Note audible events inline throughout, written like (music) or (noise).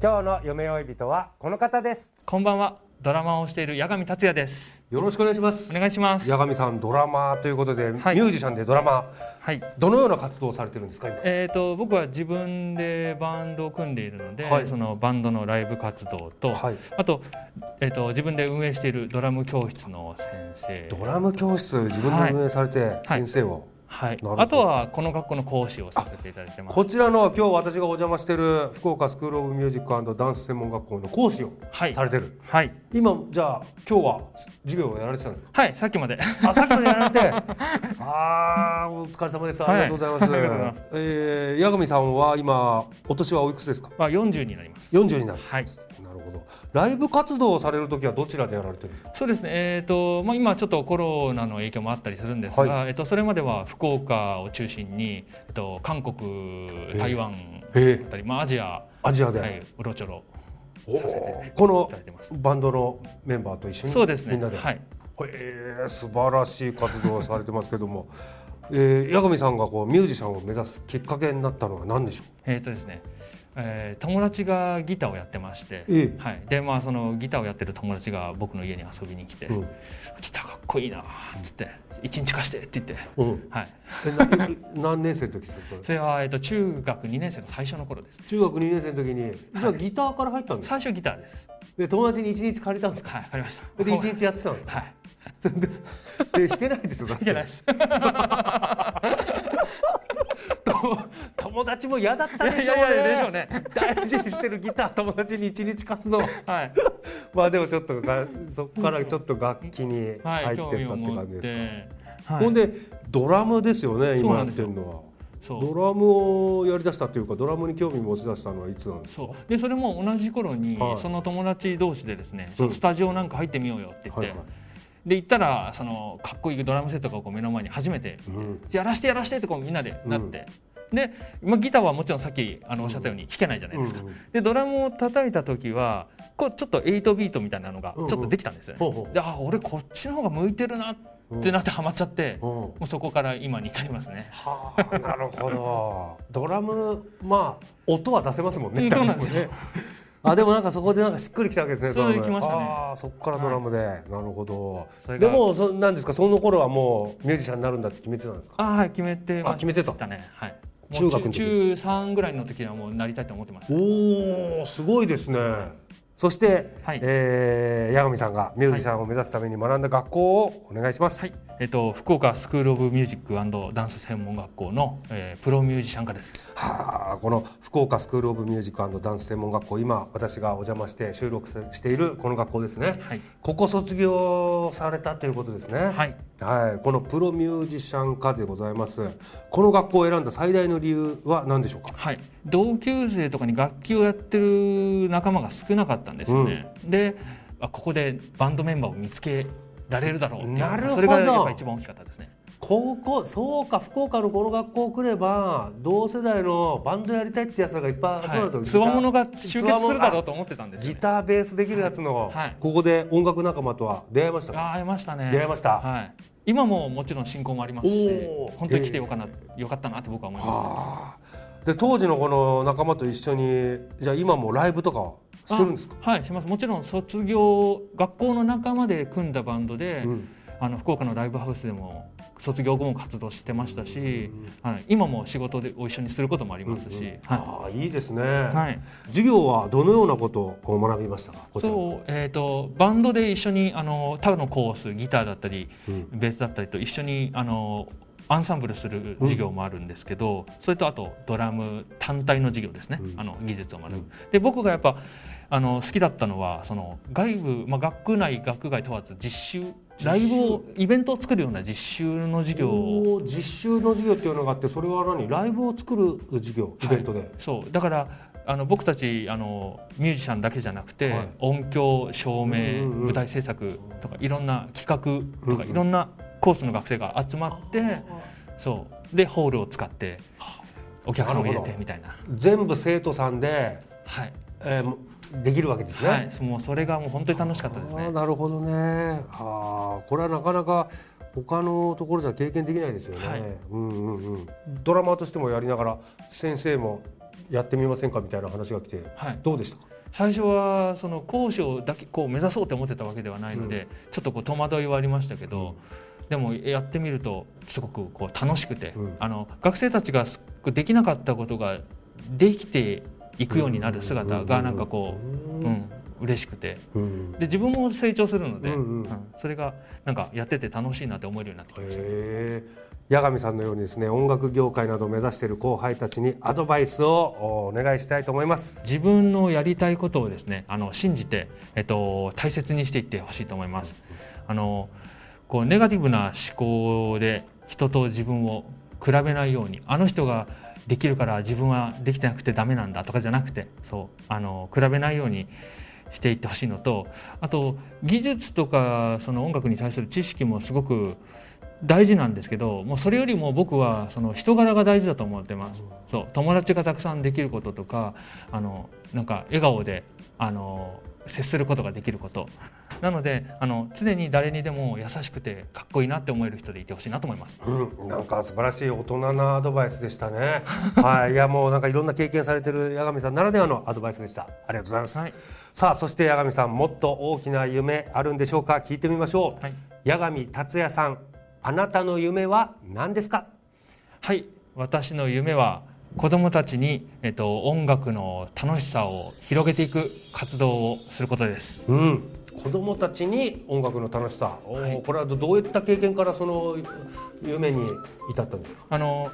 今日の夢追い人はこの方ですこんばんは。ドラマをしている八神達也です。よろしくお願いしますお願いします。八神さんドラマーということで、はいミュージシャンでドラマはい。ーどのような活動をされてるんですか今？えっ、と僕は自分でバンドを組んでいるので、はいそのバンドのライブ活動と、はいあとえっ、と自分で運営しているドラム教室の先生。ドラム教室自分で運営されて先生を、はいあとはこの学校の講師をさせていただいてます。こちらの今日私がお邪魔している福岡スクールオブミュージックダンス専門学校の講師をはいされてる、はい。今じゃあ今日は授業をやられてたんですか？はい。さっきまで。あさっきまでやられて (laughs) ああお疲れ様ですありがとうございます、はいえー、八神さんは今お年はおいくつですか？まあ40になります。40になるはい。なるほどライブ活動をされる時はどちらでやられてるんですか？そうですね、えーとまあ、今ちょっとコロナの影響もあったりするんですが、はえっとそれまでは福岡を中心に、えっと韓国、台湾えだったり、まあ、アジア、アジアで、はい、うろちょろおさせてこの。バンドのメンバーと一緒に？そうですね、みんなで、はい、えー、素晴らしい活動をされてますけども、えー、八神さんがこうミュージシャンを目指すきっかけになったのは何でしょえっ、とですね、えー友達がギターをやってまして、ええ。はい、でまあそのギターをやってる友達が僕の家に遊びに来て、う、うん。ギターかっこいいなっつって一日貸してって言って、うん、はい、(laughs) 何年生の時ですかそれ？それはえっと中学2年生の最初の頃です。中学2年生の時にじゃあギターから入ったんですか、最初ギターです。で友達に1日借りたんですか？はい、わかりました。で1日やってたんですか？はい。(laughs) でで弾けないでしょだって。いけないです。(laughs) と友達も嫌だったでしょうね。いやいやでしょうね。大事にしてるギター友達に1日貸すのは。い。まあでもちょっとがそこからちょっと楽器にはい、入ってったって感じですか、て。はい。ほんでドラムですよね今やってるのは。ドラムをやりだしたっていうかドラムに興味持ち出したのはいつなんですか？そう。でそれも同じ頃に、はい。その友達同士でですね、スタジオなんか入ってみようよって言って、はいはいで行ったらそのかっこいいドラムセットがこう目の前に初めてうん。やらしてやらしてってこうみんなでなって、で、まあ、ギターはもちろんさっきあのおっしゃったように弾けないじゃないですか、うんうんでドラムを叩いた時はこうちょっと8ビートみたいなのがちょっとできたんですよね、ほうほう。であ俺こっちの方が向いてるなってなってハマっちゃって、うん。もうそこから今に至りますね。はあなるほど。ドラムまあ音は出せますもんね。うんそうなんですよ。ねあでもなんかそこでなんかしっくりきたわけですねそうドラムきましたね。ああそこからドラムで、なるほど。でもそなんですかその頃はもうミュージシャンになるんだって決めてたんですか？あはい決めてまあ決めてた。ねはい。中学の時。中3ぐらいの時はもうなりたいと思ってました。おおすごいですね。そして、はい。えー矢上さんがミュージシャンを目指すために学んだ学校をお願いします、はい、えっと福岡スクールオブミュージックダンス専門学校の、えープロミュージシャン科です。はあこの福岡スクールオブミュージックダンス専門学校今私がお邪魔して収録しているこの学校ですね、はい、ここ卒業されたということですね。はい、はい、このプロミュージシャン科でございます。この学校を選んだ最大の理由は何でしょうか？はい、同級生とかに楽器をやってる仲間が少なかったんですよね。で、あここでバンドメンバーを見つけられるだろうっていうなるほどそれがやっぱ一番大きかったですね。高校そうか福岡のこの学校来れば同世代のバンドやりたいってやつらがいっぱい集まると、はい、つわものが集結するだろうと思ってたんですよ、ね。ギターベースできるやつの、はいここで音楽仲間とは出会いましたかあ会いましたね。出会いましたはい。今ももちろん進行もありますし本当に来てよかな、よかったなって僕は思います、ね。はあで当時のこの仲間と一緒にじゃあ今もライブとかしてるんですか？あはいします。もちろん卒業学校の仲間で組んだバンドで、うん。あの福岡のライブハウスでも卒業後も活動してましたし、はい、今も仕事でご一緒にすることもありますし、うんうん。はい。ああいいですね、はい、授業はどのようなことを学びましたか？そう、えー、とバンドで一緒にあの他のコースギターだったりうん。ベースだったりと一緒にあのアンサンブルする授業もあるんですけど、それとあとドラム単体の授業ですね、うん。あの技術を学ぶ、うん。で僕がやっぱあの好きだったのはその外部、まあ、学内学外問わず実習ライブをイベントを作るような実習の授業実習の授業っていうのがあってそれは何？ライブを作る授業イベントで、そう。だからあの僕たちあのミュージシャンだけじゃなくて、はい。音響照明、うんうんうん。舞台制作とかいろんな企画とか、うんうん。いろんなコースの学生が集まってそう。でホールを使ってお客さんを入れてみたいな。全部生徒さんで、はい、えーできるわけですね、はい、もうそれがもう本当に楽しかったですね。なるほどね。あーこれはなかなか他のところじゃ経験できないですよね、はい。うんうんうん、ドラマーとしてもやりながら先生もやってみませんかみたいな話が来てはい。どうでした？か最初はその講師をだけこう目指そうと思ってたわけではないので、ちょっとこう戸惑いはありましたけど、でもやってみるとすごくこう楽しくて、うん。あの学生たちがすできなかったことができていくようになる姿がなんかこう、うん、嬉しくて。うん。で自分も成長するので、うんうん。それがなんかやってて楽しいなって思えるようになってきました。八神さんのようにですね音楽業界などを目指している後輩たちにアドバイスをお願いしたいと思います。自分のやりたいことをですねあの信じて、えっと、大切にしていってほしいと思います。あのこうネガティブな思考で人と自分を比べないようにあの人ができるから自分はできてなくてダメなんだとかじゃなくてそうあの比べないようにしていってほしいのとあと技術とかその音楽に対する知識もすごく大事なんですけどもうそれよりも僕はその人柄が大事だと思ってます。そう友達がたくさんできることとかあのなんか笑顔であの接することができることなのであの常に誰にでも優しくてかっこいいなって思える人でいてほしいなと思いますうん、なんか素晴らしい大人なアドバイスでしたね。(laughs) はい、いやもうなんかいろんな経験されてる八神さんならではのアドバイスでした。ありがとうございます。はいさあ、そして八神さんもっと大きな夢あるんでしょうか？聞いてみましょう。はい八神達也さん、あなたの夢は何ですか？はい私の夢は子どもたちに、えっと、音楽の楽しさを広げていく活動をすることですうん。子供たちに音楽の楽しさ、はいこれはどういった経験からその夢に至ったんですか？あの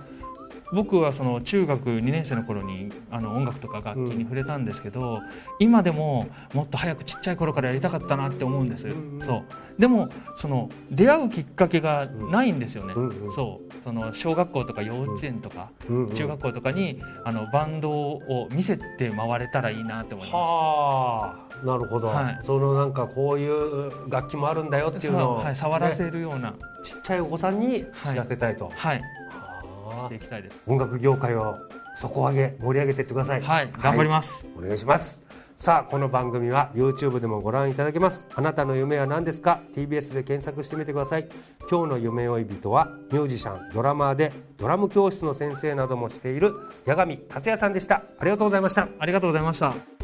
僕はその中学2年生の頃にあの音楽とか楽器に触れたんですけど、今でももっと早くちっちゃい頃からやりたかったなって思うんです、うんうん。そう。でもその出会うきっかけがないんですよね、うんうん。そう。その小学校とか幼稚園とか、うんうん。中学校とかにあのバンドを見せて回れたらいいなって思いまはあ、なるほど、はい。そのなんかこういう楽器もあるんだよってすいうのを、はい、触らねせるような、ちっちゃいお子さんに知らせたいと、はい。はあしていきたいです。音楽業界を底上げ盛り上げていってください。はい頑張ります、お願いします。さあこの番組は YouTube でもご覧いただけます。あなたの夢は何ですか？TBS で検索してみてください。今日の夢追い人はミュージシャンドラマーでドラム教室の先生などもしている八神達也さんでした。ありがとうございました。ありがとうございました